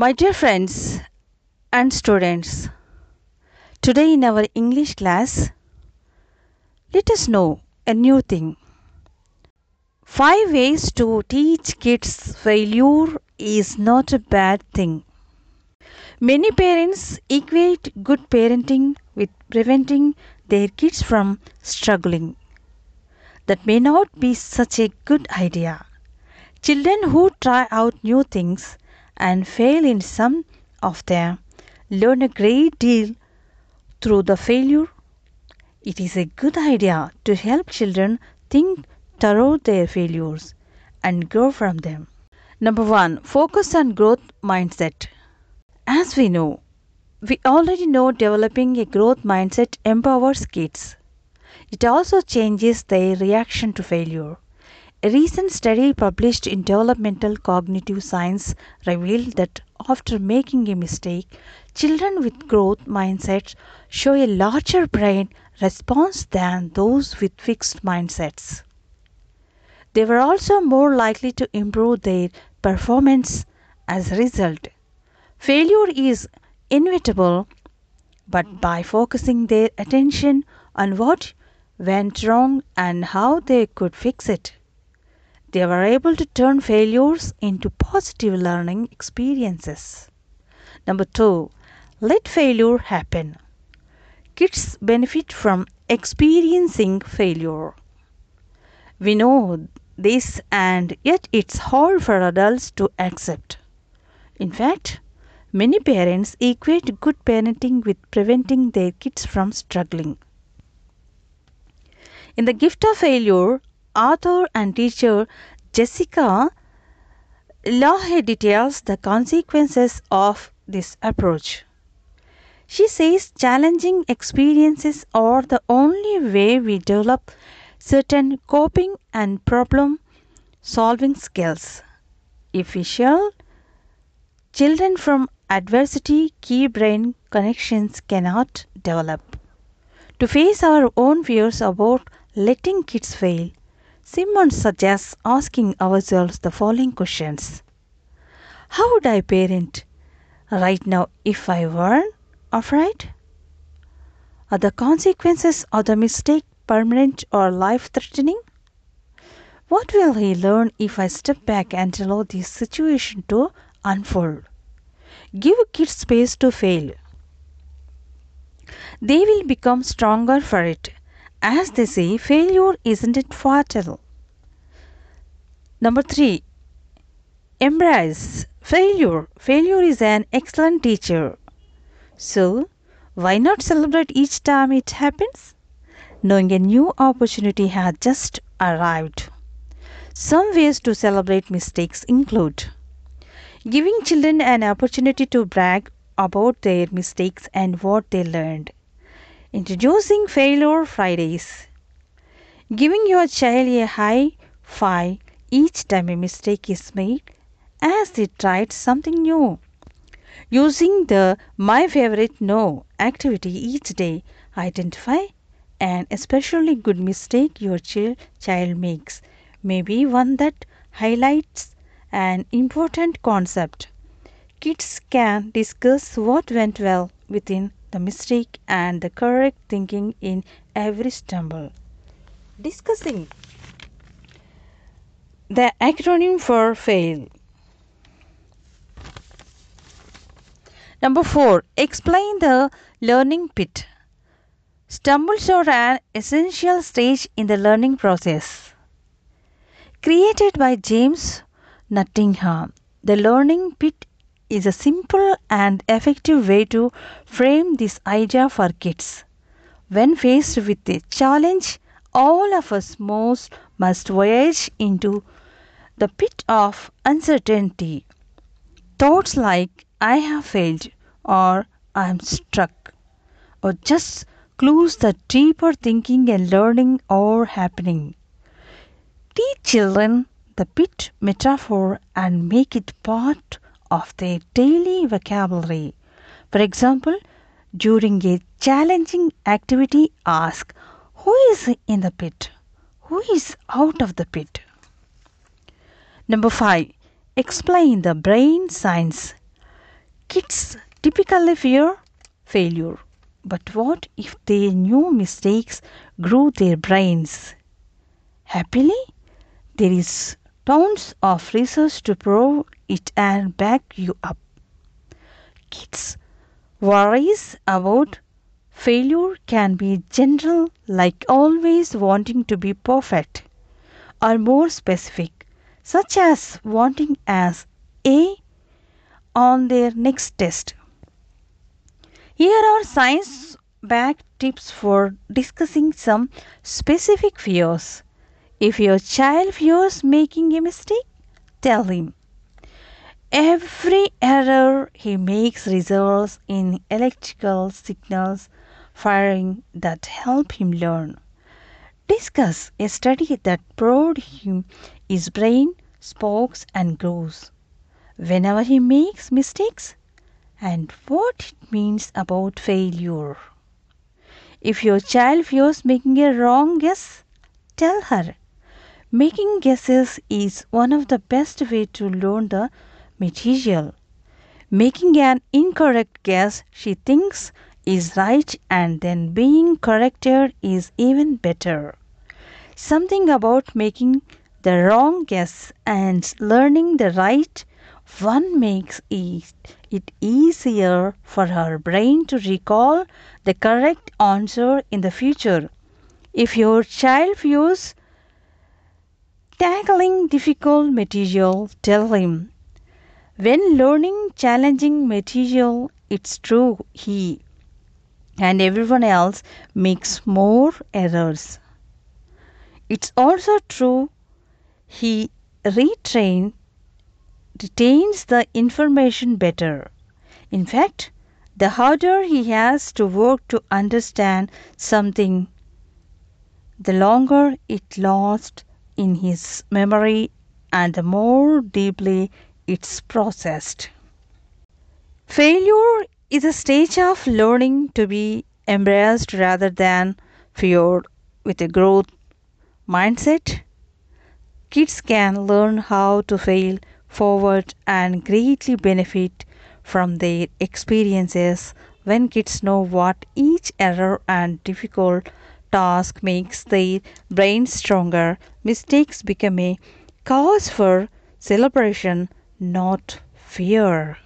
My dear friends and students, today in our English class, let us know a new thing. Five ways to teach kids failure is not a bad thing. Many parents equate good parenting with preventing their kids from struggling. That may not be such a good idea. Children who try out new things and fail in some of them learn a great deal through the failure. It is a good idea to help children think through their failures and grow from them. Number one, focus on growth mindset. As we know, we already know developing a growth mindset empowers kids. It also changes their reaction to failure. A recent study published in Developmental Cognitive Science revealed that after making a mistake, children with growth mindsets show a larger brain response than those with fixed mindsets. They were also more likely to improve their performance as a result. Failure is inevitable, but by focusing their attention on what went wrong and how they could fix it, they were able to turn failures into positive learning experiences. Number two, let failure happen. Kids benefit from experiencing failure. We know this, and yet it's hard for adults to accept. In fact, many parents equate good parenting with preventing their kids from struggling. In The Gift of Failure, author and teacher Jessica Lahey details the consequences of this approach. She says challenging experiences are the only way we develop certain coping and problem solving skills. If children from adversity, key brain connections cannot develop. To face our own fears about letting kids fail, Simon suggests asking ourselves the following questions How would I parent right now if I weren't afraid? Are the consequences of the mistake permanent or life threatening? What will he learn if I step back and allow this situation to unfold? Give kids space to fail. They will become stronger for it. As they say, failure isn't it fatal? Number three, embrace failure. Failure is an excellent teacher. So, why not celebrate each time it happens? Knowing a new opportunity has just arrived. Some ways to celebrate mistakes include giving children an opportunity to brag about their mistakes and what they learned, introducing failure Fridays, giving your child a high five each time a mistake is made as they tried something new. Using the My Favorite No activity each day, identify an especially good mistake your child makes, maybe one that highlights an important concept. Kids can discuss what went well within the mistake and the correct thinking in every stumble. Discussing the acronym for fail. Number 4. Explain the learning pit. Stumbles are an essential stage in the learning process. Created by James Nottingham, the learning pit is a simple and effective way to frame this idea for kids. When faced with a challenge, all of us most must voyage into the pit of uncertainty. Thoughts like I have failed or I am stuck or just clues that deeper thinking and learning are happening. Teach children the pit metaphor and make it part of their daily vocabulary. For example, during a challenging activity, ask Who is in the pit? Who is out of the pit? Number 5. Explain the brain science. Kids typically fear failure. But what if their new mistakes grew their brains? Happily, there is tons of research to prove it and back you up. Kids' worries about failure can be general, like always wanting to be perfect, or more specific, such as wanting as A on their next test. Here are science backed tips for discussing some specific fears. If your child fears making a mistake, tell him. Every error he makes results in electrical signals firing that help him learn. Discuss a study that proved him his brain sparks and grows whenever he makes mistakes and what it means about failure. If your child fears making a wrong guess, tell her. Making guesses is one of the best way to learn the material. Making an incorrect guess she thinks is right and then being corrected is even better. Something about making the wrong guess and learning the right one makes it, it easier for her brain to recall the correct answer in the future. If your child feels tackling difficult material, tell him. When learning challenging material, it's true he and everyone else makes more errors. It's also true he retrain retains the information better. In fact, the harder he has to work to understand something, the longer it lasts in his memory and the more deeply it's processed. Failure is a stage of learning to be embraced rather than feared with a growth mindset. Kids can learn how to fail forward and greatly benefit from their experiences when kids know what each error and difficult task makes the brain stronger mistakes become a cause for celebration not fear